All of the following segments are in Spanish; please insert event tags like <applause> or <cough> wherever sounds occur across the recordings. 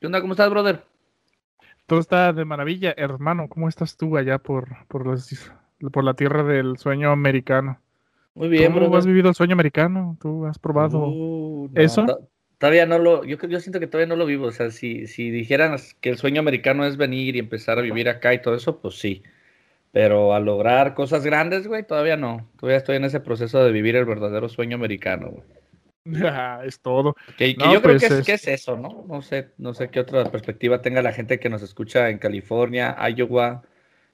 ¿Qué onda? ¿Cómo estás, brother? Todo está de maravilla, hermano. ¿Cómo estás tú allá por, por, los, por la tierra del sueño americano? Muy bien, ¿Cómo brother. has vivido el sueño americano? ¿Tú has probado Uh, no, eso? to- Todavía no lo, yo, yo siento que todavía no lo vivo. O sea, si, si dijeran que el sueño americano es venir y empezar a vivir acá y todo eso, pues sí. Pero a lograr cosas grandes, güey, todavía no. Todavía estoy en ese proceso de vivir el verdadero sueño americano, güey. <laughs> Es todo. Que, que No, yo creo pues que es, es- que es eso, ¿no? No sé, no sé qué otra perspectiva tenga la gente que nos escucha en California, Iowa,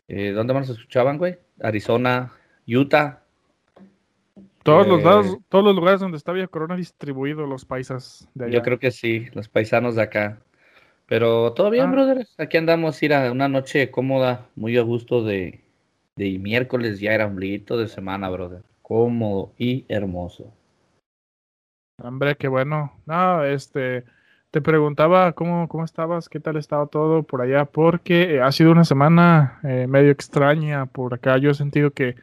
eh, ¿dónde más nos escuchaban, güey? Arizona, Utah. Todos los Eh, lados, todos los lugares donde está Villa Corona distribuido los paisas de allá. Yo creo que sí, los paisanos de acá. Pero todo bien, Ah. brother. Aquí andamos, ir a una noche cómoda, muy a gusto de, de miércoles, ya era ombliguito de semana, brother. Cómodo y hermoso. Hombre, qué bueno. No, este, te preguntaba cómo, cómo estabas, qué tal estaba todo por allá, porque eh, ha sido una semana eh, medio extraña por acá. Yo he sentido que,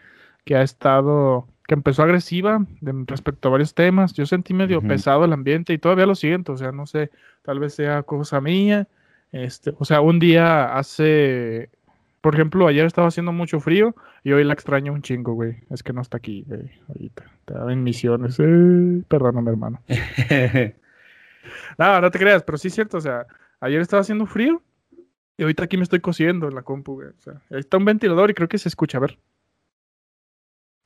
que ha estado, que empezó agresiva de- respecto a varios temas. Yo sentí medio pesado el ambiente y todavía lo siento. O sea, no sé, tal vez sea cosa mía. Este, o sea, un día hace, por ejemplo, ayer estaba haciendo mucho frío y hoy la extraño un chingo, güey. Es que no está aquí, güey, ahorita. Estaba en misiones. Eh, perdóname, hermano. <laughs> No, no te creas, pero sí es cierto, o sea, ayer estaba haciendo frío y ahorita aquí me estoy cosiendo en la compu, güey. O sea, ahí está un ventilador y creo que se escucha, a ver.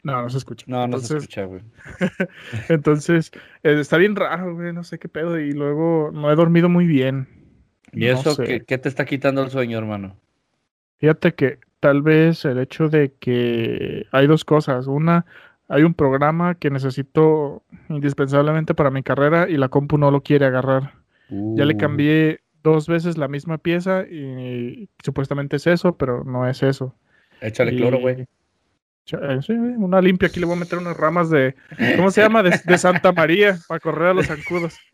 No, no se escucha. No, no se escucha, güey. <laughs> entonces eh, está bien raro, güey, no sé qué pedo. Y luego no he dormido muy bien. ¿Y No eso sé. qué, qué te está quitando el sueño, hermano? Fíjate que tal vez el hecho de que hay dos cosas. Una, hay un programa que necesito indispensablemente para mi carrera y la compu no lo quiere agarrar. Ya le Uh, cambié dos veces la misma pieza y supuestamente es eso, pero no es eso. Échale cloro, güey. Y- eh, sí, una limpia. Aquí le voy a meter unas ramas de. ¿Cómo se llama? De, de Santa María para correr a los zancudos. <laughs>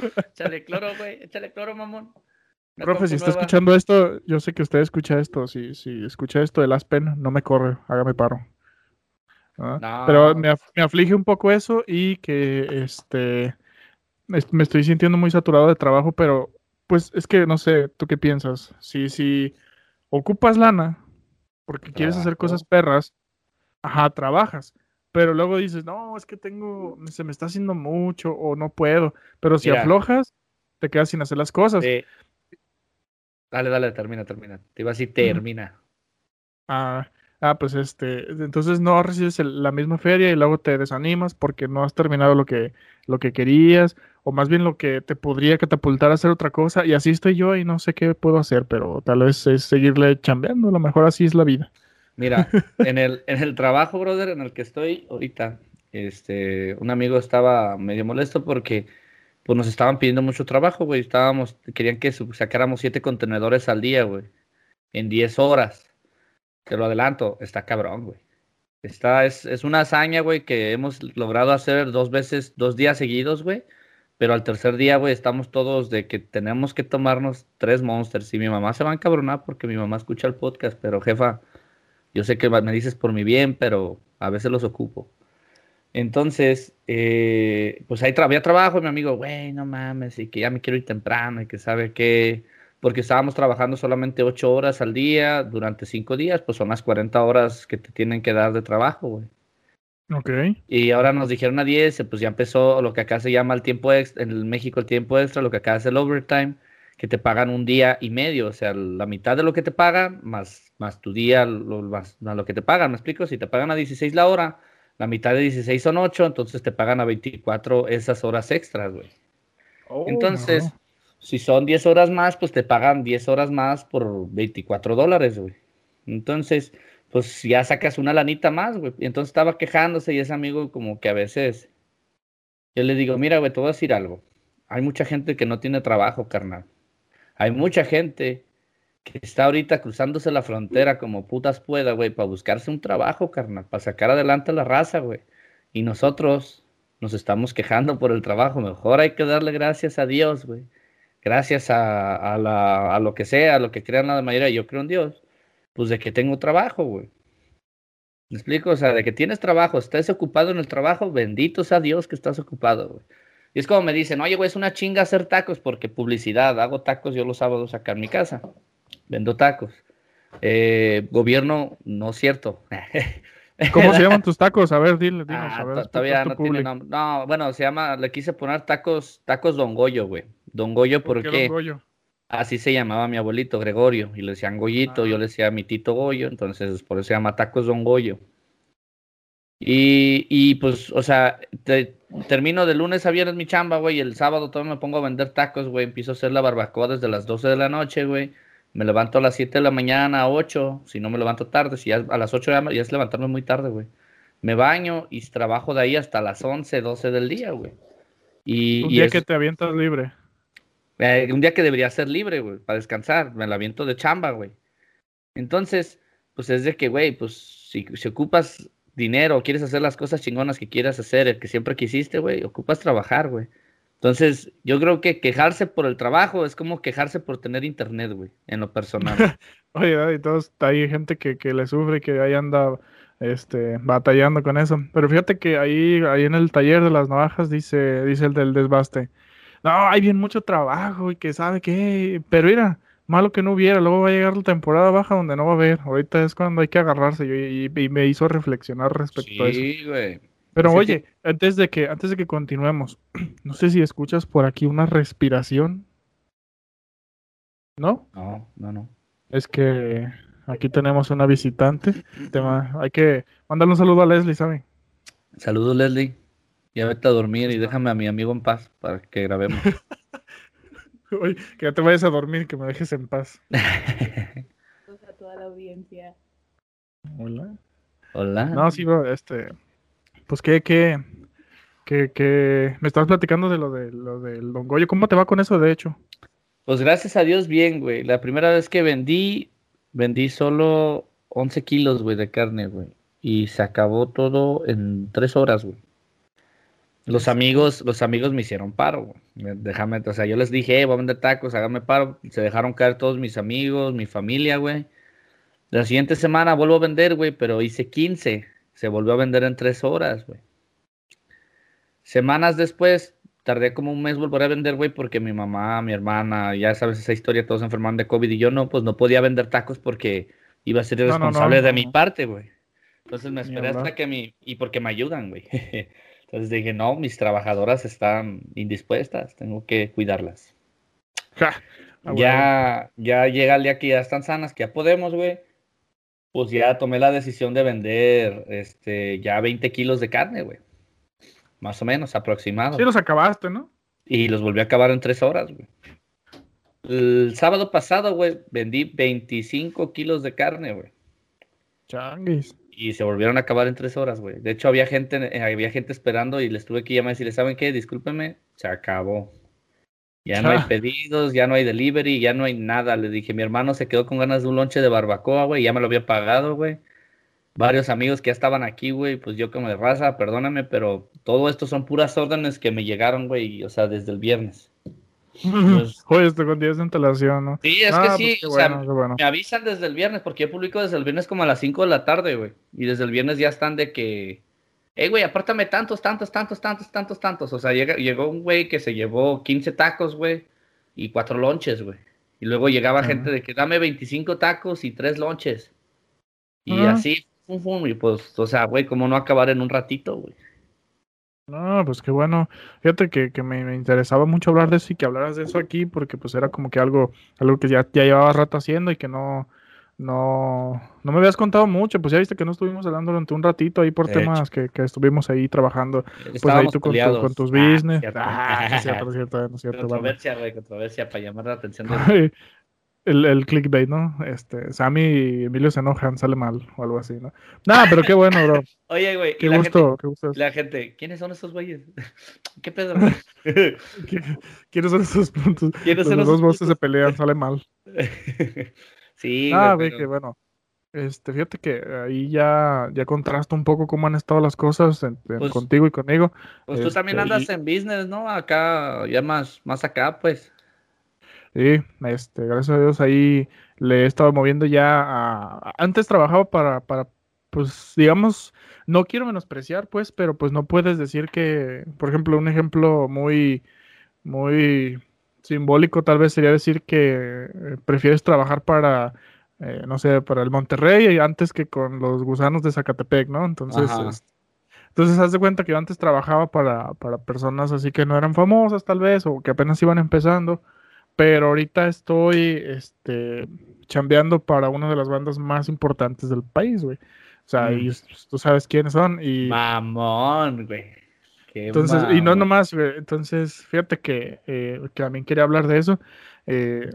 <laughs> Échale cloro, güey. Échale cloro, mamón. Profe, si está escuchando esto, yo sé que usted escucha esto. Si, si escucha esto del Aspen, no me corre, hágame paro. ¿Ah? No. Pero me, af- me aflige un poco eso y que este es- me estoy sintiendo muy saturado de trabajo, pero pues es que no sé, ¿tú qué piensas? Si, si ocupas lana porque quieres hacer cosas perras, ajá, trabajas. Pero luego dices, no, es que tengo, se me está haciendo mucho o no puedo. Pero si Mira. aflojas, te quedas sin hacer las cosas. Sí. Dale, dale, termina, termina. Te iba a decir termina. Ah, ah, pues este, entonces no recibes el- la misma feria y luego te desanimas porque no has terminado lo que, lo que querías, o más bien lo que te podría catapultar a hacer otra cosa, y así estoy yo y no sé qué puedo hacer, pero tal vez es seguirle chambeando, a lo mejor así es la vida. Mira, <laughs> en el, en el trabajo, brother, en el que estoy ahorita, este, un amigo estaba medio molesto porque pues nos estaban pidiendo mucho trabajo, güey. Estábamos, querían que sacáramos siete contenedores al día, güey. En 10 horas. Te lo adelanto, está cabrón, güey. Está, es, es una hazaña, güey, que hemos logrado hacer dos veces, dos días seguidos, güey. Pero al tercer día, güey, estamos todos de que tenemos que tomarnos tres monsters. Y mi mamá se va a encabronar porque mi mamá escucha el podcast, pero jefa, yo sé que me dices por mi bien, pero a veces los ocupo. Entonces, eh, pues ahí tra- había trabajo y mi amigo, güey, no mames, y que ya me quiero ir temprano y que sabe qué, porque estábamos trabajando solamente ocho horas al día durante cinco días, pues son las 40 horas que te tienen que dar de trabajo, güey. Ok. Y ahora nos dijeron a 10, pues ya empezó lo que acá se llama el tiempo extra, en México el tiempo extra, lo que acá es el overtime, que te pagan un día y medio, o sea, la mitad de lo que te pagan, más, más tu día, lo, más, más lo que te pagan, ¿me explico? Si te pagan a 16 la hora, la mitad de 16 son 8, entonces te pagan a 24 esas horas extras, güey. Oh, Entonces, no. si son 10 horas más, pues te pagan 10 horas más por 24 dólares, güey. Entonces, pues ya sacas una lanita más, güey. Y entonces estaba quejándose y ese amigo como que a veces, yo le digo, mira, güey, te voy a decir algo. Hay mucha gente que no tiene trabajo, carnal. Hay mucha gente que está ahorita cruzándose la frontera como putas pueda, güey, para buscarse un trabajo, carnal, para sacar adelante la raza, güey. Y nosotros nos estamos quejando por el trabajo. Mejor hay que darle gracias a Dios, güey. Gracias a lo que sea, a lo que crean la mayoría. Yo creo en Dios. Pues de que tengo trabajo, güey. ¿Me explico? O sea, de que tienes trabajo, estés ocupado en el trabajo, bendito sea Dios que estás ocupado, güey. Y es como me dicen, oye, güey, es una chinga hacer tacos porque publicidad, hago tacos yo los sábados acá en mi casa, vendo tacos. Eh, gobierno, no es cierto. <laughs> ¿Cómo se llaman <laughs> tus tacos? A ver, dile, dinos. Ah, a ver, todavía no tiene nombre. No, bueno, se llama, le quise poner tacos, tacos Don Goyo, güey. Don Goyo, ¿por, ¿Por qué? Don Goyo? Así se llamaba mi abuelito, Gregorio, y le decían Goyito, Ah. yo le decía mi tito Goyo, entonces por eso se llama Tacos Don Goyo. Y, y pues, o sea, te- termino de lunes a viernes mi chamba, güey, y el sábado todo me pongo a vender tacos, güey, empiezo a hacer la barbacoa desde las 12 de la noche, güey. Me levanto a las 7 de la mañana, a 8, si no me levanto tarde, si ya a las 8 ya, ya es levantarme muy tarde, güey. Me baño y trabajo de ahí hasta las 11, 12 del día, güey. Y, Un y día es- que te avientas libre. eh, un día que debería ser libre, güey, para descansar, me la aviento de chamba, güey. Entonces, pues es de que, güey, pues si, si ocupas dinero, quieres hacer las cosas chingonas que quieras hacer, el que siempre quisiste, güey, ocupas trabajar, güey. Entonces, yo creo que quejarse por el trabajo es como quejarse por tener internet, güey, en lo personal. <laughs> Oye, Daddy, todos, hay gente que, que le sufre y que ahí anda este, batallando con eso. Pero fíjate que ahí, ahí en el taller de las navajas dice, dice el del desbaste. No, hay bien mucho trabajo y que sabe qué. Pero mira, malo que no hubiera. Luego va a llegar la temporada baja donde no va a haber. Ahorita es cuando hay que agarrarse. Y, y- y me hizo reflexionar respecto a eso. Sí, güey. Pero oye, antes de que, antes de que continuemos, <clears throat> no sé si escuchas por aquí una respiración. ¿No? No, no, no. Es que aquí tenemos una visitante. Tema- hay que mandarle un saludo a Leslie, ¿saben? Saludos, Leslie. Ya vete a dormir y déjame a mi amigo en paz para que grabemos. <laughs> Oye, que ya te vayas a dormir, que me dejes en paz. <laughs> Saludos a toda la audiencia. Hola. Hola. No, sí, bro, este. Pues que, que, que, que me estabas platicando de lo de lo del Don Goyo. ¿Cómo te va con eso, de hecho? Pues gracias a Dios, bien, güey. La primera vez que vendí, vendí solo 11 kilos, güey, de carne, güey. Y se acabó todo en tres horas, güey. Los amigos, los amigos me hicieron paro, güey. Me- Déjame, o sea, yo les dije, "Eh, voy a vender tacos, háganme paro. Se dejaron caer todos mis amigos, mi familia, güey. La siguiente semana vuelvo a vender, güey, pero hice 15. Se volvió a vender en tres horas, güey. Semanas después, tardé como un mes volver a vender, güey, porque mi mamá, mi hermana, ya sabes esa historia, todos se enfermaron de COVID y yo no, pues no podía vender tacos porque iba a ser No, no, no, irresponsable de mi parte, güey. Entonces me esperé hasta que mi, y porque me ayudan, güey. <laughs> Entonces dije, no, mis trabajadoras están indispuestas, tengo que cuidarlas. Ja, Ya, ya llega el día que ya están sanas, que ya podemos, güey. Pues ya tomé la decisión de vender, este, ya 20 kilos de carne, güey. Más o menos, aproximado. Sí, los acabaste, ¿no? Y los volví a acabar en tres horas, güey. El sábado pasado, güey, vendí 25 kilos de carne, güey. Changuis. Y se volvieron a acabar en tres horas, güey. De hecho, había gente, había gente esperando y les tuve que llamar y decirles, ¿saben qué? Discúlpenme, se acabó. Ya no hay Ah. pedidos, ya no hay delivery, ya no hay nada. Le dije, mi hermano se quedó con ganas de un lonche de barbacoa, güey, ya me lo había pagado, güey. Varios amigos que ya estaban aquí, güey, pues yo como de raza, perdóname, pero todo esto son puras órdenes que me llegaron, güey, o sea, desde el viernes. Pues- Oye, estoy con 10 de antelación, ¿no? Sí, es Ah, que pues sí, o sea, bueno. me avisan desde el viernes, porque yo publico desde el viernes como a las 5 de la tarde, güey. Y desde el viernes ya están de que, hey, güey, apártame tantos, tantos, tantos, tantos, tantos, tantos. O sea, llega- llegó un güey que se llevó 15 tacos, güey, y cuatro lonches, güey. Y luego llegaba gente de que dame 25 tacos y tres lonches. Y así, fum, fum, y pues, o sea, güey, como no acabar en un ratito, güey. No, pues qué bueno. Fíjate que, que me, me interesaba mucho hablar de eso y que hablaras de eso aquí, porque pues era como que algo, algo que ya, ya llevaba rato haciendo y que no, no, no me habías contado mucho. Pues ya viste que no estuvimos hablando durante un ratito ahí por De temas que, que estuvimos ahí trabajando. Pues ahí tú con, tu- con tus Ah, business. Ah, es cierto, no es cierto, no es cierto, vale. Controversia, güey, controversia para llamar la atención de El, el clickbait, ¿no? Este, Sammy y Emilio se enojan, sale mal o algo así, ¿no? Nada, pero qué bueno, bro. <laughs> Oye, güey, Qué gente- gusto, qué gusto. La gente, ¿quiénes son esos güeyes? <laughs> ¿Qué pedo? <laughs> ¿Qui- ¿Quiénes son esos puntos? ¿Quiénes Los son dos esos voces se pelean, sale mal. Sí, Ah, güey, ve que bueno. Este, fíjate que ahí ya, ya contrasta un poco cómo han estado las cosas en- en- Pues- contigo y conmigo. pues tú también este, andas y- en business, ¿no? Acá, ya más, más acá, pues. Sí, este, gracias a Dios ahí le he estado moviendo ya a... Antes trabajaba para, para pues digamos, no quiero menospreciar, pues, pero pues no puedes decir que, por ejemplo, un ejemplo muy, muy simbólico tal vez sería decir que eh, prefieres trabajar para, eh, no sé, para el Monterrey antes que con los gusanos de Zacatepec, ¿no? Entonces, este, entonces haz de cuenta que yo antes trabajaba para, para personas así que no eran famosas tal vez o que apenas iban empezando, pero ahorita estoy, este, chambeando para una de las bandas más importantes del país, güey. O sea, y mm. tú sabes quiénes son y... Mamón, güey. Entonces, y no nomás. Entonces, fíjate que, eh, que también quería hablar de eso. Eh,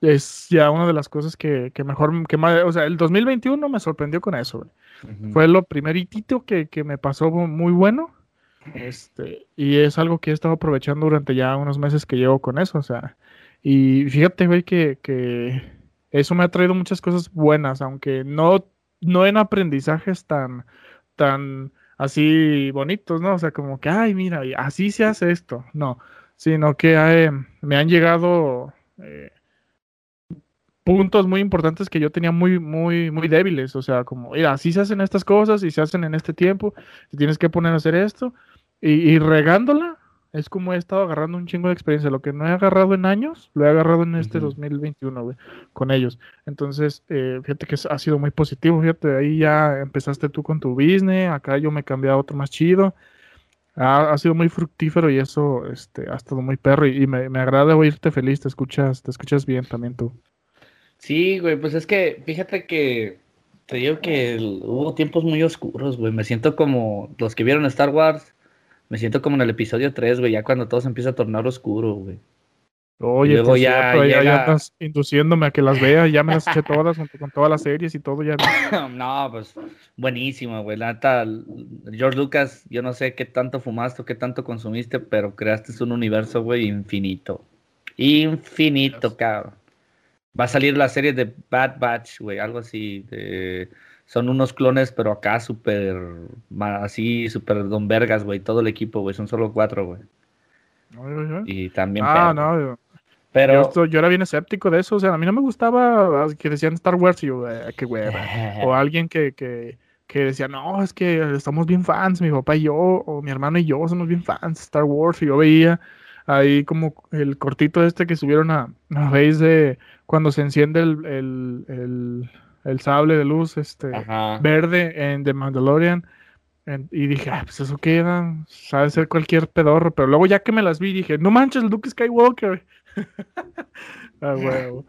es ya una de las cosas que, que, mejor, que más, o sea, el 2021 me sorprendió con eso. Fue lo primeritito que, que me pasó muy bueno. Este, y es algo que he estado aprovechando durante ya unos meses que llevo con eso, o sea, y fíjate, güey, que, que eso me ha traído muchas cosas buenas, aunque no, no en aprendizajes tan, tan así bonitos, ¿no? O sea, como que, ay, mira, así se hace esto, no, sino que eh, me han llegado eh, puntos muy importantes que yo tenía muy, muy, muy débiles, o sea, como, mira, así se hacen estas cosas y se hacen en este tiempo, tienes que poner a hacer esto, y, y regándola, es como he estado agarrando un chingo de experiencia. Lo que no he agarrado en años, lo he agarrado en este 2021, güey, con ellos. Entonces, eh, fíjate que ha sido muy positivo. Fíjate, ahí ya empezaste tú con tu business. Acá yo me cambié a otro más chido. Ha, sido muy fructífero y eso este, ha estado muy perro. Y, me, me, agrada oírte feliz. Te escuchas, te escuchas bien también tú. Sí, güey, pues es que fíjate que te digo que hubo tiempos muy oscuros, güey. Me siento como los que vieron Star Wars me siento como en el episodio 3, güey, ya cuando todo se empieza a tornar oscuro, güey. Oye, luego ya, ya, estás induciéndome a que las vea, ya me las eché todas junto con todas las series y todo ya. <laughs> no, pues buenísimo, güey. La neta, George Lucas, yo no sé qué tanto fumaste o qué tanto consumiste, pero creaste un universo, güey, infinito. Infinito, cabrón. Va a salir la serie de Bad Batch, güey, algo así, de son unos clones, pero acá súper, así, súper don vergas, güey, todo el equipo, güey, son solo cuatro, güey. Y también... Ah, no, pero... Yo, era bien escéptico de eso, o sea, a mí no me gustaba que decían Star Wars y yo, eh, qué güey. <laughs> o alguien que, que, que decía, no, es que estamos bien fans, mi papá y yo, o mi hermano y yo somos bien fans Star Wars, y yo veía ahí como el cortito este que subieron a, a de cuando se enciende el el sable de luz este verde en The Mandalorian. y dije, ah, pues eso queda, sabe ser cualquier pedorro. Pero luego ya que me las vi, dije, no manches, Luke Skywalker. <laughs> ah, huevo.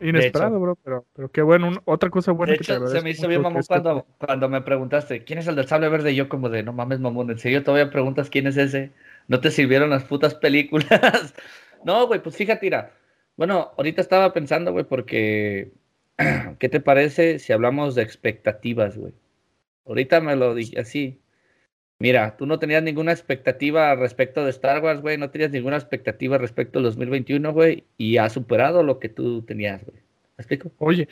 Inesperado, bro, pero, pero qué bueno. otra cosa buena que te Se me hizo bien mamón cuando, cuando me preguntaste, ¿quién es el del sable verde? Y yo como de, no mames, mamón, ¿en serio todavía preguntas quién es ese? ¿No te sirvieron las putas películas? <laughs> no, güey, pues fíjate, mira. Bueno, ahorita estaba pensando, güey, porque <clears throat> ¿Qué te parece si hablamos de expectativas, güey? Ahorita me lo dije así. Mira, tú no tenías ninguna expectativa respecto de Star Wars, güey. No tenías ninguna expectativa respecto al 2021, güey. Y ha superado lo que tú tenías, güey. ¿Me explico? Oye,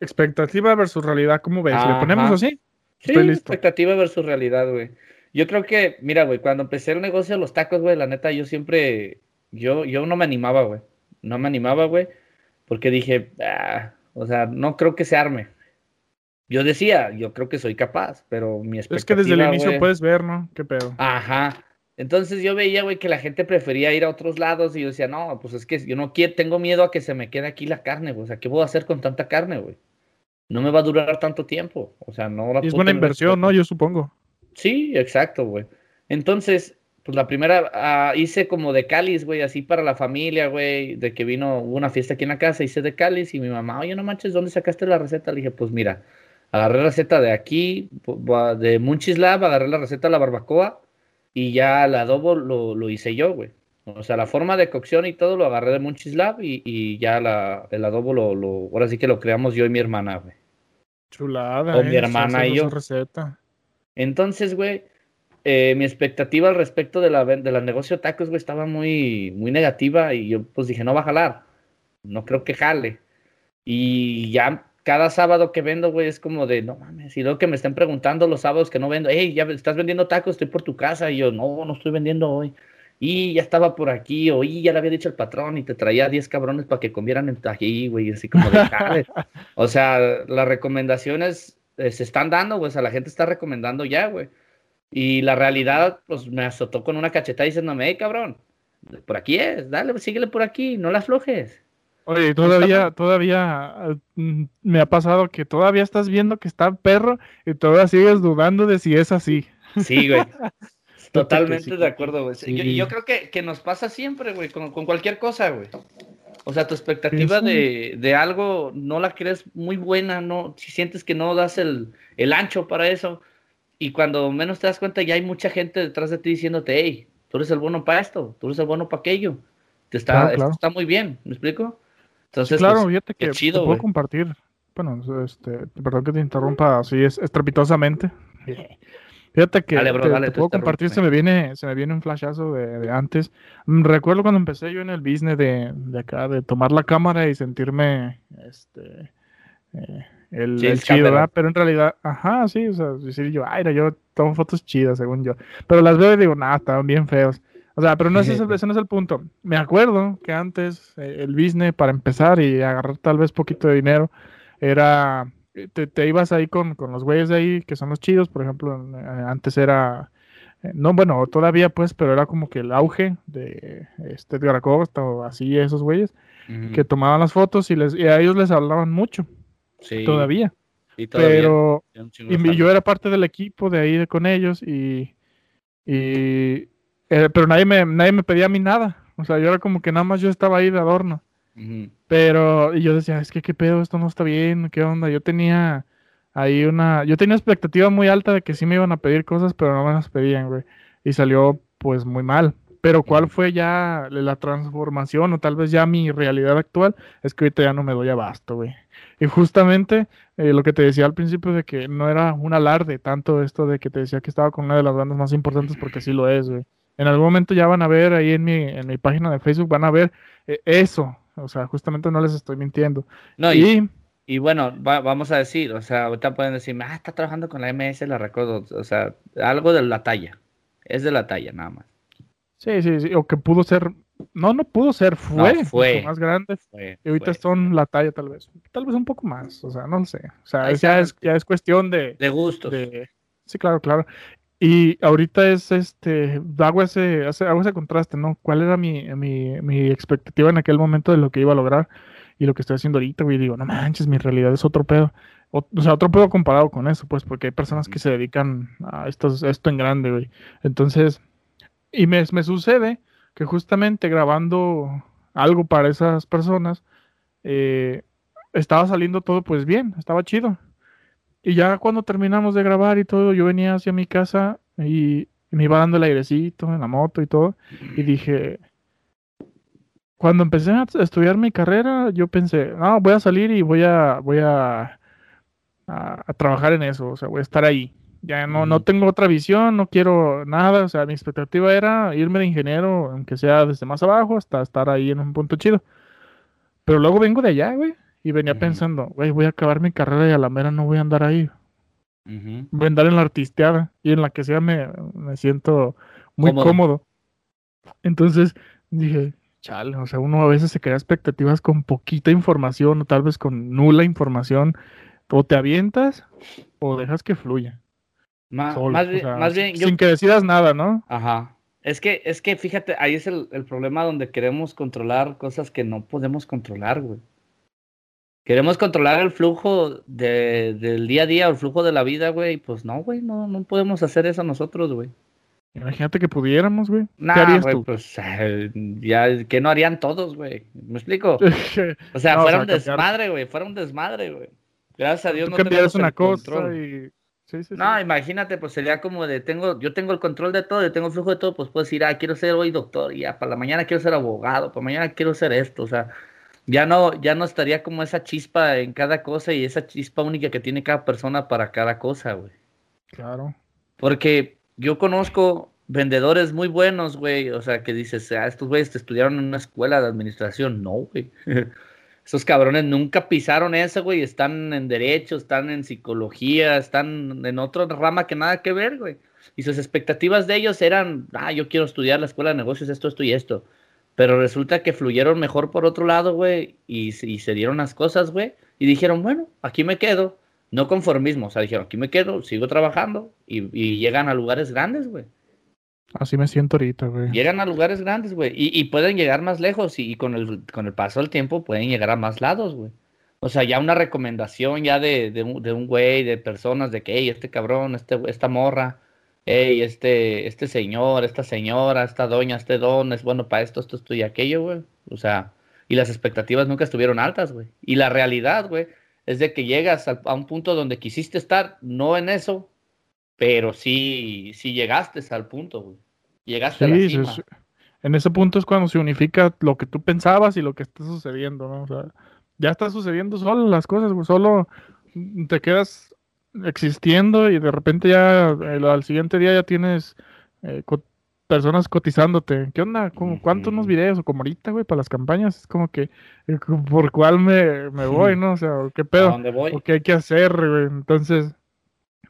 expectativa versus realidad, ¿cómo ves? ¿Le ponemos así? Sí, expectativa versus realidad, güey. Yo creo que, mira, güey, cuando empecé el negocio de los tacos, güey, la neta, yo siempre, yo, yo no me animaba, güey. No me animaba, güey, porque dije, ah, o sea, no creo que se arme. Yo decía, yo creo que soy capaz, pero mi expectativa... Es que desde el inicio puedes ver, ¿no? ¿Qué pedo? Ajá. Entonces yo veía, güey, que la gente prefería ir a otros lados y yo decía, no, pues es que yo no quiero, tengo miedo a que se me quede aquí la carne, güey. O sea, ¿qué puedo hacer con tanta carne, güey? No me va a durar tanto tiempo. O sea, no Es buena inversión, ¿no? Yo supongo. Sí, exacto, güey. Entonces, pues la primera ah, hice como de cáliz, güey, así para la familia, güey, de que vino, hubo una fiesta aquí en la casa, hice de cáliz y mi mamá, oye, no manches, ¿dónde sacaste la receta? Le dije, pues mira, agarré la receta de aquí, de Munchislab, agarré la receta de la barbacoa y ya el adobo lo, lo hice yo, güey. O sea, la forma de cocción y todo lo agarré de Munchislab y, y ya la, el adobo lo, lo, ahora sí que lo creamos yo y mi hermana, güey. Chulada. O mi eh, hermana y yo. Receta. Entonces, güey, eh, mi expectativa al respecto de la, de la negocio tacos, güey, estaba muy, muy negativa y yo pues dije, no va a jalar, no creo que jale. Y ya cada sábado que vendo, güey, es como de, no mames, y luego que me estén preguntando los sábados que no vendo, hey, ya estás vendiendo tacos, estoy por tu casa, y yo, no, no estoy vendiendo hoy. Y ya estaba por aquí, o y ya le había dicho el patrón, y te traía 10 cabrones para que comieran en aquí, güey, así como de, jale. <laughs> o sea, las recomendaciones eh, se están dando, güey, o sea, la gente está recomendando ya, güey. Y la realidad, pues me azotó con una cachetada diciéndome, hey, cabrón, por aquí es, dale, síguele por aquí, no la aflojes. Oye, todavía, todavía mm, me ha pasado que todavía estás viendo que está perro y todavía sigues dudando de si es así. Sí, güey. <laughs> Totalmente de acuerdo, güey. Y Yo, creo que, que, nos pasa siempre, güey, con, con, cualquier cosa, güey. O sea, tu expectativa de, de, algo no la crees muy buena, no, si sientes que no das el, el, ancho para eso, y cuando menos te das cuenta ya hay mucha gente detrás de ti diciéndote, hey, tú eres el bueno para esto, tú eres el bueno para aquello. Te está, está muy bien, ¿me explico? Entonces, claro, pues, fíjate que chido, puedo compartir. Bueno, este, perdón que te interrumpa así es estrepitosamente. <laughs> Fíjate que te, puedo compartir, se me viene, se me viene un flashazo de, antes. Mm, recuerdo cuando empecé yo en el business de, de acá, de tomar la cámara y sentirme este eh, el, chido, Pero en realidad, ajá, sí, o sea, decir yo, ay, yo tomo fotos chidas, según yo. Pero las veo y digo, nada, estaban bien feos. O sea, pero no es <laughs> ese, no es el punto. Me acuerdo que antes eh, el business, para empezar y agarrar tal vez poquito de dinero, era eh, te, ibas ahí con, los güeyes de ahí, que son los chidos, por ejemplo, eh, antes era, eh, no, bueno, todavía pues, pero era como que el auge de este Edgar Acosta o así, esos güeyes, que tomaban las fotos y, les, a ellos les hablaban mucho, sí. todavía. Y pero y yo era parte del equipo de ahí con ellos y, y pero nadie me, nadie me pedía a mí nada, o sea, yo era como que nada más yo estaba ahí de adorno. Pero yo decía, es que qué pedo, esto no está bien, qué onda. Yo tenía ahí una, yo tenía expectativa muy alta de que sí me iban a pedir cosas, pero no me las pedían, güey. Y salió pues muy mal. Pero cuál fue ya la transformación o tal vez ya mi realidad actual es que ahorita ya no me doy abasto, güey. Y justamente eh, lo que te decía al principio de que no era un alarde tanto esto de que te decía que estaba con una de las bandas más importantes porque sí lo es, güey. En algún momento ya van a ver ahí en mi, en mi página de Facebook, van a ver eh, eso, o sea, justamente no les estoy mintiendo. No, y, y, bueno, vamos a decir, o sea, ahorita pueden decirme, ah, está trabajando con la MS, la recuerdo. O sea, algo de la talla. Es de la talla, nada más. Sí, sí, sí. O que pudo ser. No, no pudo ser, fue, fue más grande. y ahorita son la talla, tal vez. Tal vez un poco más. O sea, no lo sé. O sea, ya es, ya es cuestión de. De gustos. Sí, claro, claro. Y ahorita es este, hago ese, hago ese contraste, ¿no? ¿Cuál era mi, mi, mi, expectativa en aquel momento de lo que iba a lograr y lo que estoy haciendo ahorita, güey? Digo, no manches, mi realidad es otro pedo. O, sea, otro pedo comparado con eso, pues, porque hay personas que se dedican a esto, esto en grande, güey. Entonces, y me, me sucede que justamente grabando algo para esas personas, eh, estaba saliendo todo pues bien, estaba chido. Y ya cuando terminamos de grabar y todo, yo venía hacia mi casa y me iba dando el airecito en la moto y todo. Y dije, cuando empecé a estudiar mi carrera, yo pensé, no, voy a salir y voy a, voy a, a, trabajar en eso, o sea, voy a estar ahí. Ya no, no tengo otra visión, no quiero nada, o sea, mi expectativa era irme de ingeniero, aunque sea desde más abajo, hasta estar ahí en un punto chido. Pero luego vengo de allá, güey. Y venía pensando, güey, voy a acabar mi carrera y a la mera no voy a andar ahí. Voy a andar en la artisteada y en la que sea me, me siento muy cómodo. Entonces dije, chale, o sea, uno a veces se crea expectativas con poquita información o tal vez con nula información. O te avientas o dejas que fluya. Más, bien, sin que decidas nada, ¿no? Ajá. Es que, es que fíjate, ahí es el, el problema donde queremos controlar cosas que no podemos controlar, güey. Queremos controlar el flujo de, del día a día o el flujo de la vida, güey. Pues no, güey, no, no podemos hacer eso nosotros, güey. Imagínate que pudiéramos, güey. ¿Qué harías tú? Pues ya, ¿qué no harían todos, güey? ¿Me explico? <laughs> o sea, fuera un desmadre, güey. Fuera un desmadre, güey. Gracias a Dios no tenemos una cosa y... Sí, sí, no, imagínate, pues sería como de, tengo, yo tengo el control de todo, yo tengo el flujo de todo, pues puedo decir, ah, quiero ser hoy doctor, y ya, para la mañana quiero ser abogado, para mañana quiero ser esto, o sea, ya no, ya no estaría como esa chispa en cada cosa y esa chispa única que tiene cada persona para cada cosa, güey. Claro. Porque yo conozco vendedores muy buenos, güey, o sea, que dices, ah, estos güeyes te estudiaron en una escuela de administración. No, güey. <laughs> Esos cabrones nunca pisaron eso, güey. Están en derecho, están en psicología, están en otra rama que nada que ver, güey. Y sus expectativas de ellos eran, ah, yo quiero estudiar la escuela de negocios, esto, esto y esto. Pero resulta que fluyeron mejor por otro lado, güey, y, se dieron las cosas, güey, y dijeron, bueno, aquí me quedo. no conformismo, o sea, dijeron, aquí me quedo, sigo trabajando y, y llegan a lugares grandes, güey. Así me siento ahorita, güey. Llegan a lugares grandes, güey, y, y pueden llegar más lejos y, y con, el, con el paso del tiempo pueden llegar a más lados, güey. O sea, ya una recomendación ya de, de, un, de un güey, de personas, de que, hey, este cabrón, este, esta morra, hey, este, este señor, esta señora, esta doña, este don, es bueno para esto, esto, esto y aquello, güey. O sea, y las expectativas nunca estuvieron altas, güey. Y la realidad, güey, es de que llegas a, a un punto donde quisiste estar, no en eso, pero sí, sí llegaste al punto, güey. Llegaste a la Sí, cima. es- en ese punto es cuando se unifica lo que tú pensabas y lo que está sucediendo, ¿no? O sea, ya está sucediendo solo las cosas, güey, solo te quedas existiendo y de repente ya el- al siguiente día ya tienes eh, co- personas cotizándote. ¿Qué onda? ¿Cómo, ¿Cuántos unos videos? O como ahorita, güey, para las campañas. Es como que, eh, ¿por cuál me, me voy, <laughs> no? O sea, ¿qué ¿A pedo? dónde voy? o qué hay que hacer, güey. Entonces,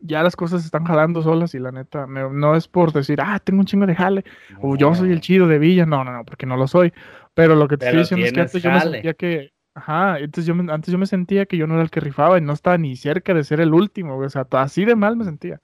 ya las cosas se están jalando solas y la neta, me- no es por decir, ah, tengo un chingo de jale, o yo soy el chido de Villa. No, no, no, porque no lo soy. Pero lo que te estoy diciendo es que antes yo me jale. sentía que, ajá, antes yo, me, antes yo me sentía que yo no era el que rifaba y no estaba ni cerca de ser el último. O sea, así de mal me sentía.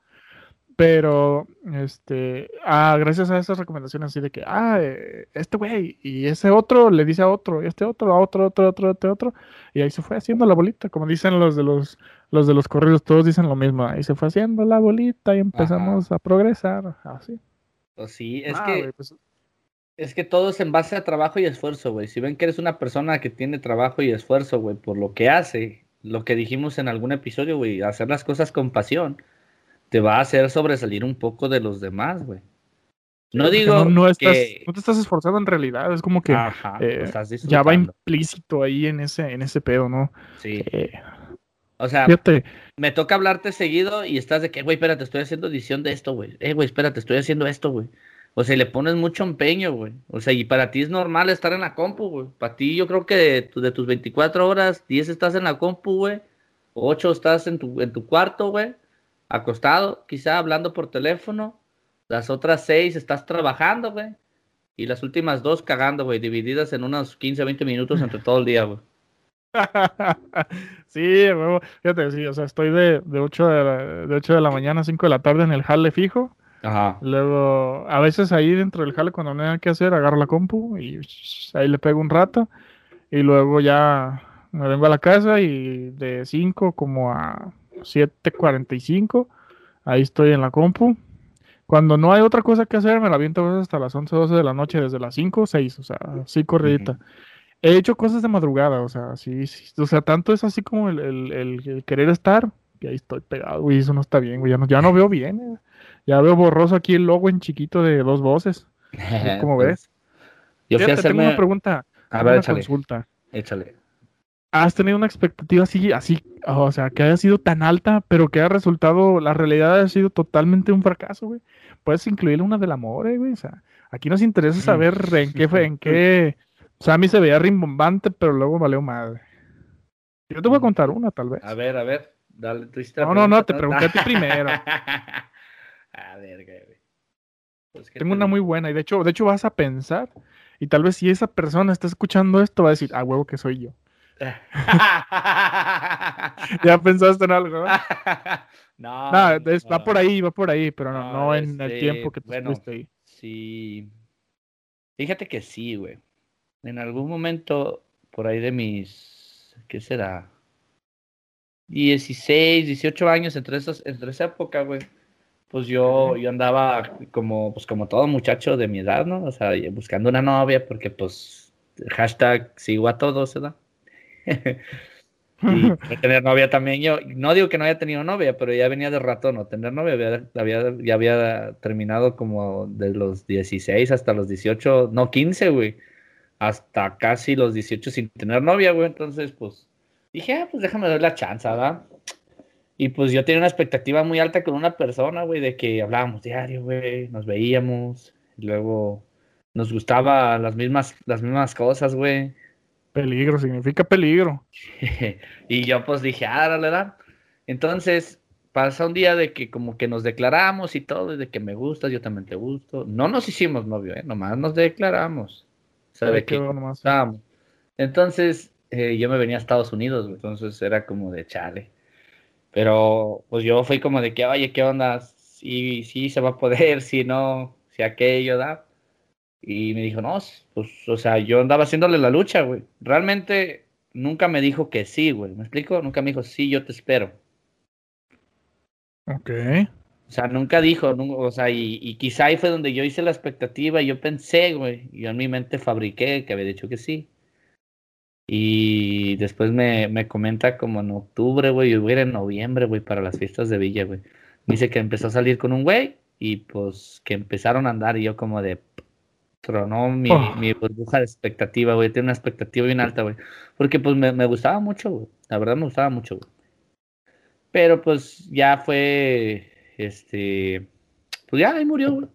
Pero, este, ah, gracias a esas recomendaciones así de que, ah, eh, este güey, y ese otro le dice a otro, y este otro, a otro, otro, otro, otro, otro, y ahí se fue haciendo la bolita, como dicen los de los, los de los corridos, todos dicen lo mismo, ahí se fue haciendo la bolita y empezamos a progresar, así. Pues sí, es Ah, que pues, Es que todo es en base a trabajo y esfuerzo, güey. Si ven que eres una persona que tiene trabajo y esfuerzo, güey, por lo que hace, lo que dijimos en algún episodio, güey, hacer las cosas con pasión, te va a hacer sobresalir un poco de los demás, güey. No digo no, no estás, que... no te estás esforzando en realidad, es como que Ajá, eh, estás ya va implícito ahí en ese, en ese pedo, ¿no? Sí. Eh, O sea, fíjate, me toca hablarte seguido y estás de que, güey, espérate, estoy haciendo edición de esto, güey. Eh, güey, espérate, estoy haciendo esto, güey. O sea, y le pones mucho empeño, güey. O sea, y para ti es normal estar en la compu, güey. Para ti yo creo que de, tu- de tus 24 horas, 10 estás en la compu, güey. 8 estás en tu, en tu cuarto, güey. Acostado, quizá hablando por teléfono. Las otras 6 estás trabajando, güey. Y las últimas dos cagando, güey. Divididas en unos 15, 20 minutos entre todo el día, güey. <laughs> sí, huevo. Fíjate, sí, o sea, estoy de, de 8 de la, de 8 de la mañana a 5 de la tarde en el jale fijo. Ajá. Luego, a veces ahí dentro del jale, cuando no hay nada que hacer, agarro la compu y ahí le pego un rato. Y luego ya me vengo a la casa y de 5 como a 7.45, ahí estoy en la compu. Cuando no hay otra cosa que hacer, me la aviento hasta las 11, 12 de la noche, desde las 5 o 6, o sea, así corridita. He hecho cosas de madrugada, o sea, sí, sí, o sea, tanto es así como el, el- el- el querer estar, que ahí estoy pegado, güey, eso no está bien, güey, ya no, ya no veo bien, eh. Ya veo borroso aquí el logo en chiquito de dos voces. <laughs> ¿Cómo ves? Yo fui a Fíjate, tengo hacerme... una pregunta, A ver, una échale, consulta. échale. ¿Has tenido una expectativa así, así, o sea, que haya sido tan alta, pero que haya resultado, la realidad haya sido totalmente un fracaso, güey? Puedes incluir una del amor, eh, güey, o sea, aquí nos interesa saber en qué fue, en qué, o sea, a mí se veía rimbombante, pero luego valió madre. Yo te voy a contar una, tal vez. A ver, a ver, dale, tú hiciste la No, no, no, te pregunté a ti primero. <laughs> a ver, güey. Pues, ¿qué Tengo te una muy buena y de hecho, de hecho vas a pensar y tal vez si esa persona está escuchando esto va a decir, ah, huevo que soy yo. <laughs> Ya pensaste en algo, ¿no? <laughs> no, Nada, es- va no. por ahí, va por ahí, pero no, No, no en el este, tiempo que tú bueno. estuviste ahí. Sí. Fíjate que sí, güey. En algún momento, por ahí de mis, ¿qué será? 16, 18 años, entre, esos, entre esa época, güey. Pues yo, yo andaba como, pues como todo muchacho de mi edad, ¿no? O sea, buscando una novia, porque pues, hashtag sigo a todos, ¿verdad? <laughs> y <laughs> tener novia también yo. No digo que no haya tenido novia, pero ya venía de rato no tener novia. Había, había- ya había terminado como de los 16 hasta los 18, no 15, güey. Hasta casi los 18 sin tener novia, güey. Entonces, pues dije, ah, pues déjame dar la chance, ¿verdad? Y pues yo tenía una expectativa muy alta con una persona, güey, de que hablábamos diario, güey, nos veíamos, y luego nos gustaba las mismas, las mismas cosas, güey. Peligro, significa peligro. <laughs> y yo pues dije, ah, dale, dale. Entonces pasa un día de que como que nos declaramos y todo, y de que me gustas, yo también te gusto. No nos hicimos novio, ¿eh? nomás nos declaramos. Nomás. gustábamos. Entonces eh, yo me venía a Estados Unidos, entonces era como de chale. Pero pues yo fui como de que, oye, ¿qué onda? Sí, sí se va a poder, <laughs> si no, si aquello da. Y me dijo, no, pues, o sea, yo andaba haciéndole la lucha, güey. Realmente nunca me dijo que sí, güey. ¿Me explico? Nunca me dijo, sí, yo te espero. Ok. O sea, nunca dijo, o sea, y, y quizá ahí fue donde yo hice la expectativa y yo pensé, güey, yo en mi mente fabriqué que había dicho que sí. Y después me, me comenta como en octubre, güey, yo voy a ir en noviembre, güey, para las fiestas de Villa, güey. Dice que empezó a salir con un güey y pues que empezaron a andar y yo como de tronó mi, Oh. mi burbuja de expectativa, güey, tiene una expectativa bien alta, güey. Porque pues me, me gustaba mucho, güey. La verdad me gustaba mucho, güey. Pero pues ya fue, este, pues ya ahí murió, güey.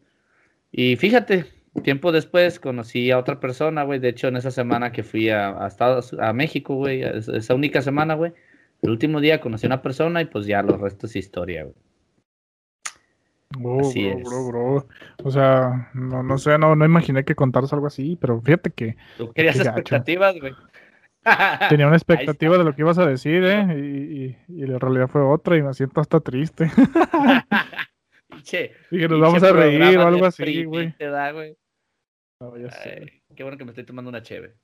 Y fíjate, tiempo después conocí a otra persona, güey. De hecho, en esa semana que fui a, a Estados, a México, güey, es- esa única semana, güey. El último día conocí a una persona y pues ya los restos es historia, güey. Bro, Así bro, es. bro, bro. O sea, no, no sé, no, no imaginé que contaras algo así, pero fíjate que Tú querías expectativas, güey. <laughs> tenía una expectativa de lo que ibas a decir, ¿eh? Y, y, y en realidad fue otra y me siento hasta triste. <laughs> Pinche- Dije, nos pinche vamos a reír o algo así, güey. te da, güey. No, ya sé. Ay, Qué bueno que me estoy tomando una cheve.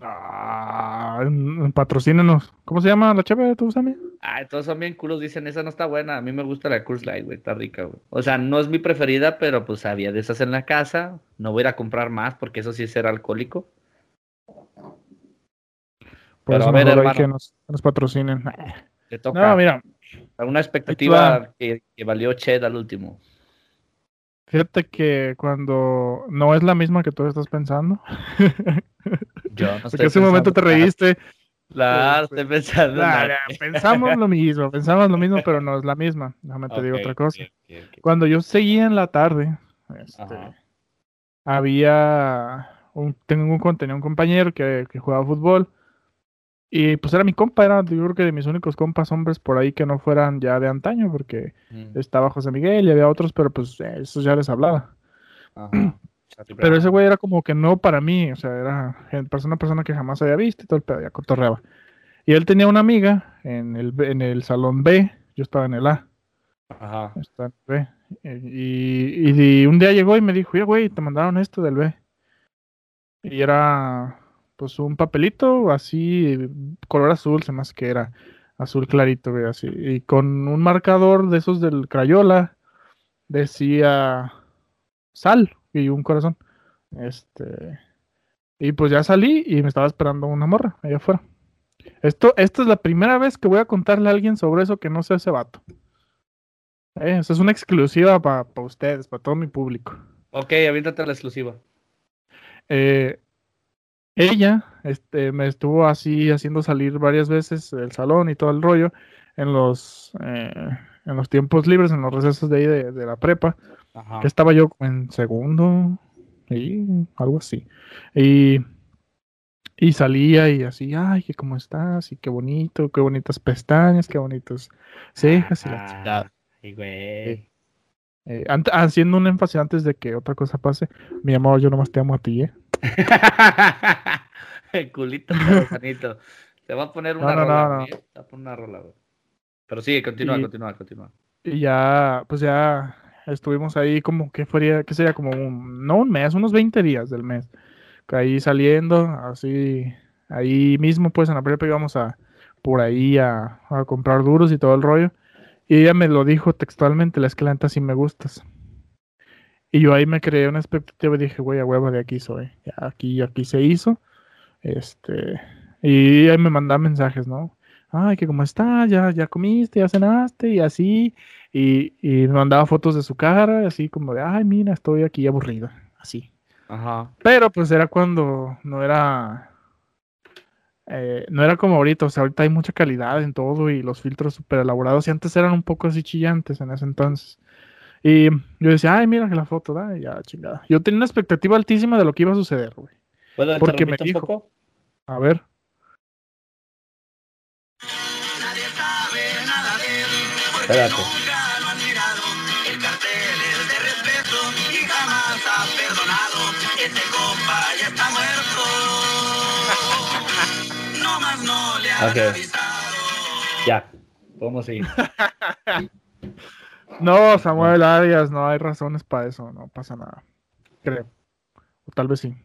Ah, mm, patrocínenos. ¿Cómo se llama la chévere tú, Sammy? Ay, todos son bien culos, dicen, esa no está buena. A mí me gusta la Curse Light, güey, está rica, güey. O sea, no es mi preferida, pero pues había de esas en la casa. No voy a ir a comprar más porque eso sí es ser alcohólico. Por Pero eso a ver, mejor hay hermano. que nos, que nos patrocinen. <laughs> Te toca No, mira, una expectativa que, que valió Ched al último. fíjate que cuando no es la misma que tú estás pensando, <laughs> Yo no porque hace un momento te reíste. Claro, Pues, estoy pensando. en Ah, pensamos lo mismo, pensamos lo mismo, pero no es la misma. Déjame te digo otra cosa. Cuando yo seguía en la tarde, este, había un, tengo un, tenía un compañero que, que jugaba fútbol y pues era mi compa, era yo creo que de mis únicos compas hombres por ahí que no fueran ya de antaño, porque Mm, estaba José Miguel y había otros, pero pues eh, esos ya les hablaba. ajá. Pero ese güey era como que no para mí, o sea, era una persona que jamás había visto y todo el pedo, ya cotorreaba. Y él tenía una amiga en el, en el salón B, yo estaba en el A. Ajá. En el B. Eh, Y, y un día llegó y me dijo, oye, güey, te mandaron esto del B. Y era, pues, un papelito así, color azul, se hace que era azul clarito, güey, así. Y con un marcador de esos del Crayola, decía sal y un corazón. Este. Y pues ya salí y me estaba esperando una morra allá afuera. Esto, esta es la primera vez que voy a contarle a alguien sobre eso que no sea ese vato. Eh, Esa es una exclusiva para ustedes, para todo mi público. Ok, aviéntate la exclusiva. Eh, ella este, me estuvo así haciendo salir varias veces del salón y todo el rollo en los, eh, en los tiempos libres, en los recesos de ahí de, de la prepa. Ajá. que estaba yo en segundo y algo así. Y, y salía y así, ay, que cómo estás, y qué bonito, qué bonitas pestañas, qué bonitos cejas y la chingada. Ay, güey. Eh, haciendo un énfasis antes de que otra cosa pase, mi amor, yo nomás te amo a ti, ¿eh? <laughs> El culito sanito. <laughs> Te va a poner No, una no, rola, no, no. güey. Te va a poner una rola, güey. Pero sigue, continúa, Y- continúa, continúa. Y ya, pues ya estuvimos ahí como que fuera, que sería como un, no un mes, unos 20 días del mes. Ahí saliendo, así, ahí mismo pues en la prepa íbamos a, por ahí a, a comprar duros y todo el rollo. Y ella me lo dijo textualmente, la escalanta si me gustas. Y yo ahí me creé una expectativa y dije, güey, a huevo de aquí soy. Aquí, aquí se hizo. Este, y ahí me mandaba mensajes, ¿no? Ay, que cómo estás, ya, ya comiste, ya cenaste y así. Y, y mandaba fotos de su cara, así como de, ay, mira, estoy aquí aburrida, así. Ajá. Pero pues era cuando no era, eh, no era como ahorita, o sea, ahorita hay mucha calidad en todo y los filtros súper elaborados y antes eran un poco así chillantes en ese entonces. Y yo decía, ay, mira que la foto, da, ya, chingada. Yo tenía una expectativa altísima de lo que iba a suceder, güey. ¿Puedo Porque me dijo. poco? A ver. Ok. avisado. Ya. Podemos seguir. <laughs> No, Samuel Arias, no hay razones para eso, no pasa nada. Creo. O tal vez sí.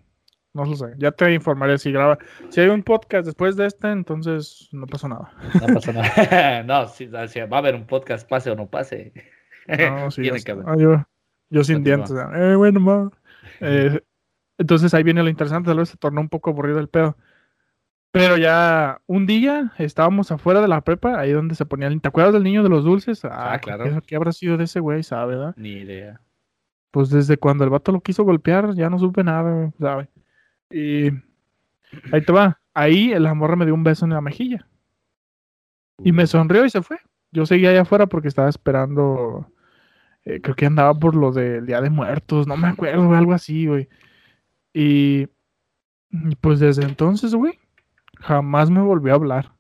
No lo sé. Ya te informaré si graba. Si hay un podcast después de este, entonces no pasó nada. No pasa nada. <laughs> no, si, si va a haber un podcast, pase o no pase. No, sí, <laughs> Tiene que haber. Ah, yo, yo sin dientes. eh, bueno, ma. Eh, entonces ahí viene lo interesante, tal vez se tornó un poco aburrido el pedo. Pero ya un día estábamos afuera de la prepa, ahí donde se ponía el... ¿Te acuerdas del niño de los dulces? Ah, claro. ¿Qué, qué habrá sido de ese güey, sabe, verdad? Ni idea. Pues desde cuando el vato lo quiso golpear, ya no supe nada, ¿sabe? Y ahí te va. Ahí la morra me dio un beso en la mejilla. Y me sonrió y se fue. Yo seguía allá afuera porque estaba esperando. eh, creo que andaba por lo del Día de Muertos, no me acuerdo, güey, algo así, güey. Y, y pues desde entonces, güey, jamás me volvió a hablar.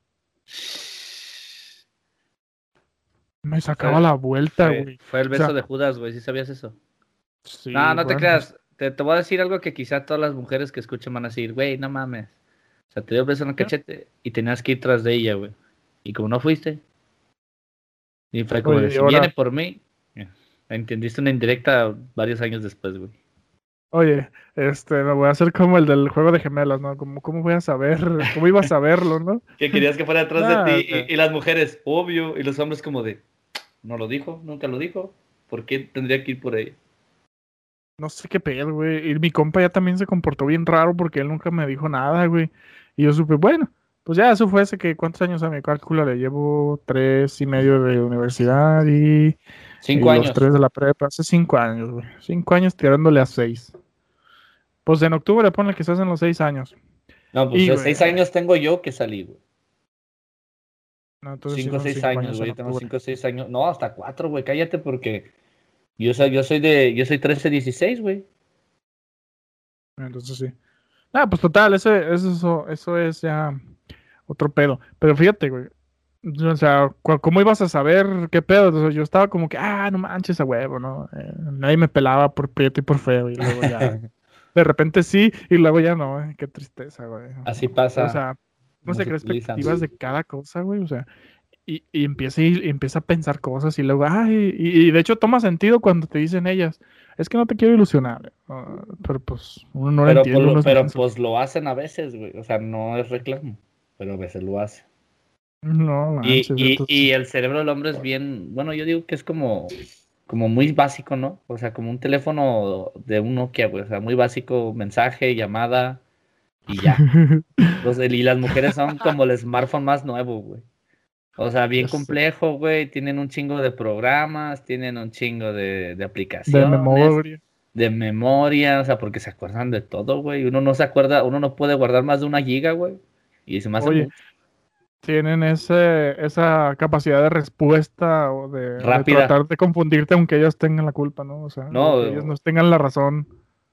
Me sacaba Fue- la vuelta, güey. fue el O beso sea- de Judas, güey. ¿Sí sabías eso? Sí, no, no te creas. Te, te voy a decir algo que quizá todas las mujeres que escuchen van a decir, güey, no mames. O sea, te dio beso en el cachete y tenías que ir tras de ella, güey. Y como no fuiste. Y fue como, Oye, de, y si ahora- viene por mí. Entendiste una indirecta varios años después, güey. Oye, este, me voy a hacer como el del juego de gemelas, ¿no? Como, ¿cómo voy a saber? ¿Cómo iba a saberlo, no? <laughs> Que querías que fuera detrás Nah, de ti. Y, y las mujeres, obvio. Y los hombres como de, no lo dijo, nunca lo dijo. ¿Por qué tendría que ir por ella? No sé qué pedo, güey. Y mi compa ya también se comportó bien raro porque él nunca me dijo nada, güey. Y yo supe, bueno, pues ya eso fue hace que, ¿cuántos años a mi cálculo le llevo? Tres y medio de universidad y, Cinco y años. los tres de la prepa. Hace cinco años, güey. Cinco años tirándole a seis. Pues en octubre ponle que se hacen los seis años. No, pues Y, de güey. seis años tengo yo que salí, güey. No, Cinco o seis años, güey. Yo tengo cinco o seis años. No, hasta cuatro, güey. Cállate porque yo soy, yo soy de, yo soy 13, 16, güey. Entonces sí. Ah, pues total, ese, eso, eso es ya otro pedo. Pero fíjate, güey. O sea, ¿cómo ibas a saber qué pedo? O sea, yo estaba como que, ah, no manches a huevo, ¿no? Eh, nadie me pelaba por prieto y por feo. Y luego ya, <laughs> de repente sí, y luego ya no, eh, Qué tristeza, güey. Así pasa. O sea, no sé qué expectativas de cada cosa, güey. O sea, y, y empieza, y, empieza a pensar cosas y luego, ay, y, y de hecho toma sentido cuando te dicen ellas, es que no te quiero ilusionar. Ah, pero pues uno no lo pero entiende. pues, uno es pero menso. pues lo hacen a veces, güey. O sea, no es reclamo, pero a veces lo hacen. No, manches, y, entonces- y el cerebro del hombre es bien, bueno, yo digo que es como, como muy básico, ¿no? O sea, como un teléfono de un Nokia, güey. O sea, muy básico, mensaje, llamada y ya. <laughs> Los- y las mujeres son como el smartphone más nuevo, güey. O sea, bien sé. complejo, güey. Tienen un chingo de programas, tienen un chingo de, de de aplicaciones, memoria. de memoria, o sea, porque se acuerdan de todo, güey. Uno no se acuerda, uno no puede guardar más de una giga, güey. Y se me hace Oye, mucho. Tienen ese, esa capacidad de respuesta o de, de Rápida. tratar de confundirte aunque ellos tengan la culpa, ¿no? O sea, No, ellos no tengan la razón.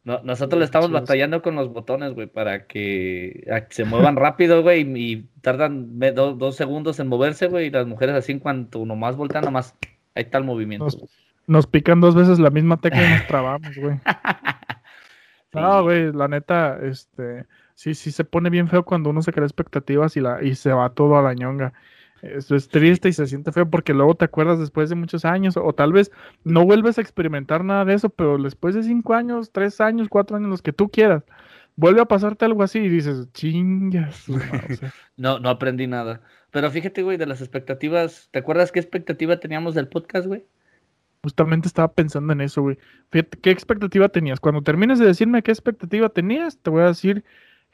No, nosotros le estamos batallando con los botones, güey, para que se muevan rápido, güey, y, tardan do- dos segundos en moverse, güey, y las mujeres así en cuanto nomás voltean, nomás ahí está el movimiento. Nos, pican dos veces la misma tecla y nos <laughs> trabamos, güey. No, güey, la neta, este, sí, sí se pone bien feo cuando uno se crea expectativas y, la, y se va todo a la ñonga. Eso es triste y se siente feo porque luego te acuerdas después de muchos años, o tal vez no vuelves a experimentar nada de eso, pero después de cinco años, tres años, cuatro años, los que tú quieras, vuelve a pasarte algo así y dices, chingas. su madre", o sea, <laughs> No, no aprendí nada. Pero fíjate, güey, de las expectativas, ¿te acuerdas qué expectativa teníamos del podcast, güey? justamente estaba pensando en eso, güey. Fíjate, ¿qué expectativa tenías? Cuando termines de decirme qué expectativa tenías, te voy a decir,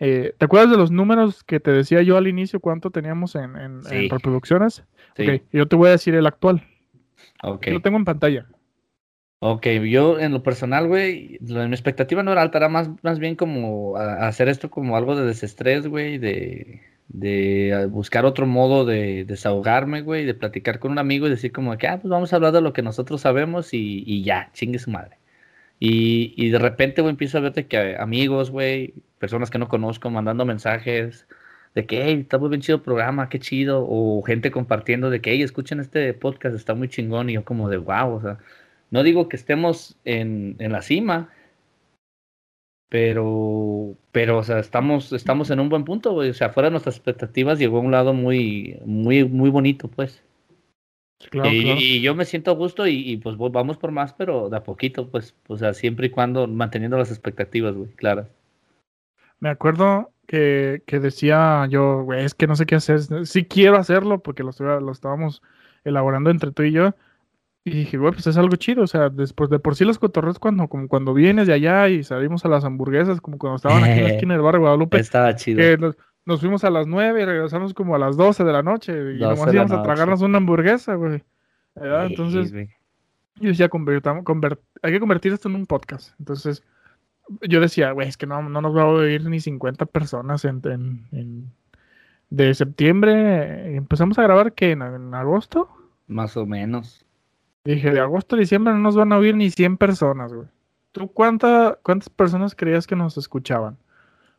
eh, ¿te acuerdas de los números que te decía yo al inicio, cuánto teníamos en, en- en Sí. reproducciones? Sí. Ok, yo te voy a decir el actual. Ok. Lo tengo en pantalla. Ok, yo en lo personal, güey, mi expectativa no era alta, era más, más bien como a- a hacer esto como algo de desestrés, güey, de, de buscar otro modo de desahogarme, güey, de platicar con un amigo y decir como que, ah, pues vamos a hablar de lo que nosotros sabemos y, y ya, chingue su madre. Y, y de repente, güey, empiezo a ver de que amigos, güey, personas que no conozco mandando mensajes de que, está muy bien chido el programa, qué chido, o gente compartiendo de que, hey, escuchen este podcast, está muy chingón, y yo como de, wow, o sea, no digo que estemos en, en la cima, pero, pero, o sea, estamos, estamos en un buen punto, güey. O sea, fuera de nuestras expectativas llegó a un lado muy, muy, muy bonito, pues. Claro, y, claro. y yo me siento a gusto y, y, pues vamos por más, pero de a poquito, pues, o sea, siempre y cuando manteniendo las expectativas, güey, claras. Me acuerdo que, que decía yo, güey, es que no sé qué hacer. Sí quiero hacerlo porque lo, estábamos elaborando entre tú y yo. Y dije, güey, pues es algo chido. O sea, después de por sí los cotorreos cuando, como cuando vienes de allá y salimos a las hamburguesas, como cuando estaban aquí en la <laughs> esquina del barrio Guadalupe, Estaba chido. que nos fuimos a las 9 y regresamos como a las 12 de la noche. Y 12 de nomás íbamos a tragarnos una hamburguesa, güey. ¿Verdad? Sí, Entonces, güey. yo decía, convertamos, conver- hay que convertir esto en un podcast. Entonces, yo decía, güey, es que no, no nos va a oír ni 50 personas en, en- en- de septiembre. Empezamos a grabar que en, en agosto. más o menos. Dije, de agosto a diciembre no nos van a oír ni 100 personas, güey. ¿Tú cuánta, cuántas personas creías que nos escuchaban?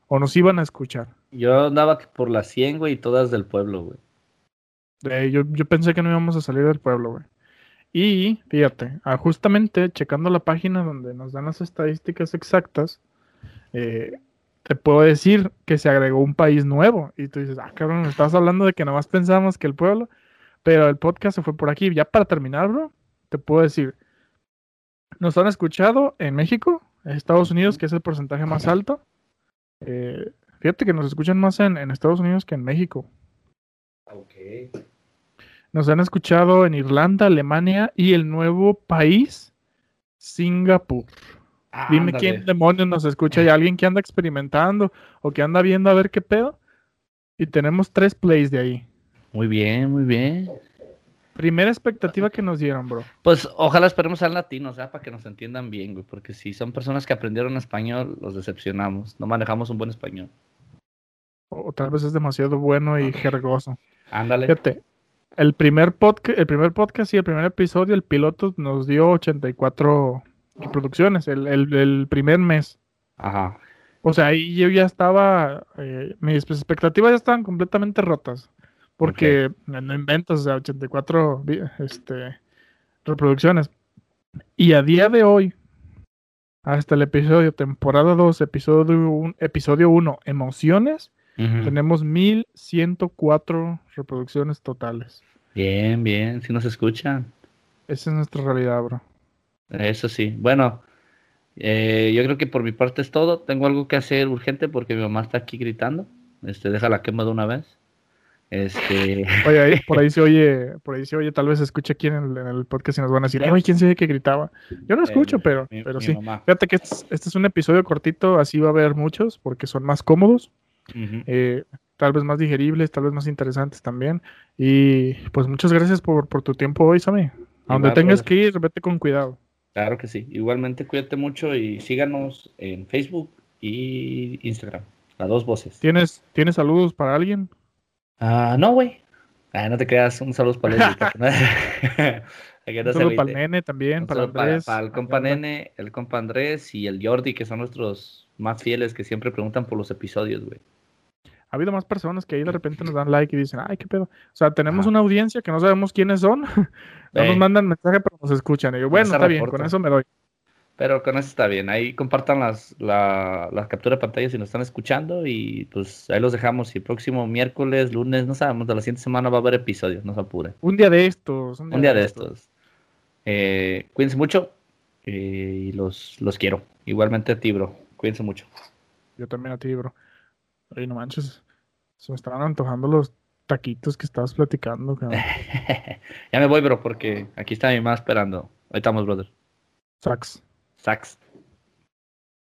O nos iban a escuchar. Yo andaba por las 100, güey, y todas del pueblo, güey. Eh, yo, yo pensé que no íbamos a salir del pueblo, güey. Y fíjate, ah, justamente checando la página donde nos dan las estadísticas exactas, eh, te puedo decir que se agregó un país nuevo. Y tú dices, ah, cabrón, me estás hablando de que nomás pensábamos que el pueblo, pero el podcast se fue por aquí. Ya para terminar, bro, te puedo decir, nos han escuchado en México, en Estados Unidos, que es el porcentaje más alto. Eh, fíjate que nos escuchan más en, en Estados Unidos que en México. Ok. Nos han escuchado en Irlanda, Alemania y el nuevo país, Singapur. Dime quién demonios nos escucha. ¿Hay alguien que anda experimentando o que anda viendo a ver qué pedo? Y tenemos tres plays de ahí. Muy bien, muy bien. Primera expectativa que nos dieron, bro. Pues ojalá esperemos ser latinos, ¿ya? Para que nos entiendan bien, güey. Porque si son personas que aprendieron español, los decepcionamos. No manejamos un buen español. O, o tal vez es demasiado bueno y jergoso. Ándale. Fíjate, el primer, podcast, el primer podcast y el primer episodio, el piloto, nos dio 84 reproducciones el, el- el primer mes. Ajá. O sea, ahí yo ya estaba, eh, mis expectativas ya estaban completamente rotas. Porque no no inventas, o sea, 84 vi- este, reproducciones. Y a día de hoy, hasta el episodio, temporada 2, episodio 1, episodio 1 emociones, tenemos 1104 reproducciones totales. Bien, bien. Si nos escuchan. Esa es nuestra realidad, bro. Eso sí. Bueno, eh, yo creo que por mi parte es todo. Tengo algo que hacer urgente porque mi mamá está aquí gritando. Este, déjala quema de una vez. Este, <laughs> Oye, por ahí se oye, por ahí se oye, tal vez se escucha aquí en el, en el podcast y nos van a decir, "Eh, güey, ¿quién se oye que gritaba? Yo no escucho, eh, pero, mi- pero mi sí. mamá. Fíjate que este, es- este es un episodio cortito, así va a haber muchos, porque son más cómodos, eh, tal vez más digeribles, tal vez más interesantes también. Y pues muchas gracias por, por tu tiempo hoy, Sammy. A donde tengas brother. que ir, vete con cuidado. Claro que sí. Igualmente cuídate mucho y síganos en Facebook y Instagram. A dos voces. ¿Tienes, ¿tienes saludos para alguien? Ah, no, güey. Ah, no te creas. Un saludo para <laughs> <laughs> no Un saludo para el nene también, para Andrés. para el compa. Nene, el compa Andrés y el Jordi, que son nuestros más fieles que siempre preguntan por los episodios, güey. Ha habido más personas que ahí de repente nos dan like y dicen, ay, qué pedo. O sea, tenemos una audiencia que no sabemos quiénes son. <laughs> no nos mandan mensaje, pero nos escuchan. Y yo, bueno, está bien, con eso me doy. Pero con eso está bien. Ahí compartan las, la, la captura de pantalla si nos están escuchando y pues ahí los dejamos. Y el próximo miércoles, lunes, no sabemos, de la siguiente semana va a haber episodios, no se apure. Un día de estos. Un día de estos. Eh, cuídense mucho eh, y los, los quiero. Igualmente a ti, bro. Cuídense mucho. Yo también a ti, bro. Oye, no manches. Se me estaban antojando los taquitos que estabas platicando, cabrón. <laughs> ya me voy, bro, porque aquí está mi mamá esperando. Ahí estamos, brother. Sax. Sax.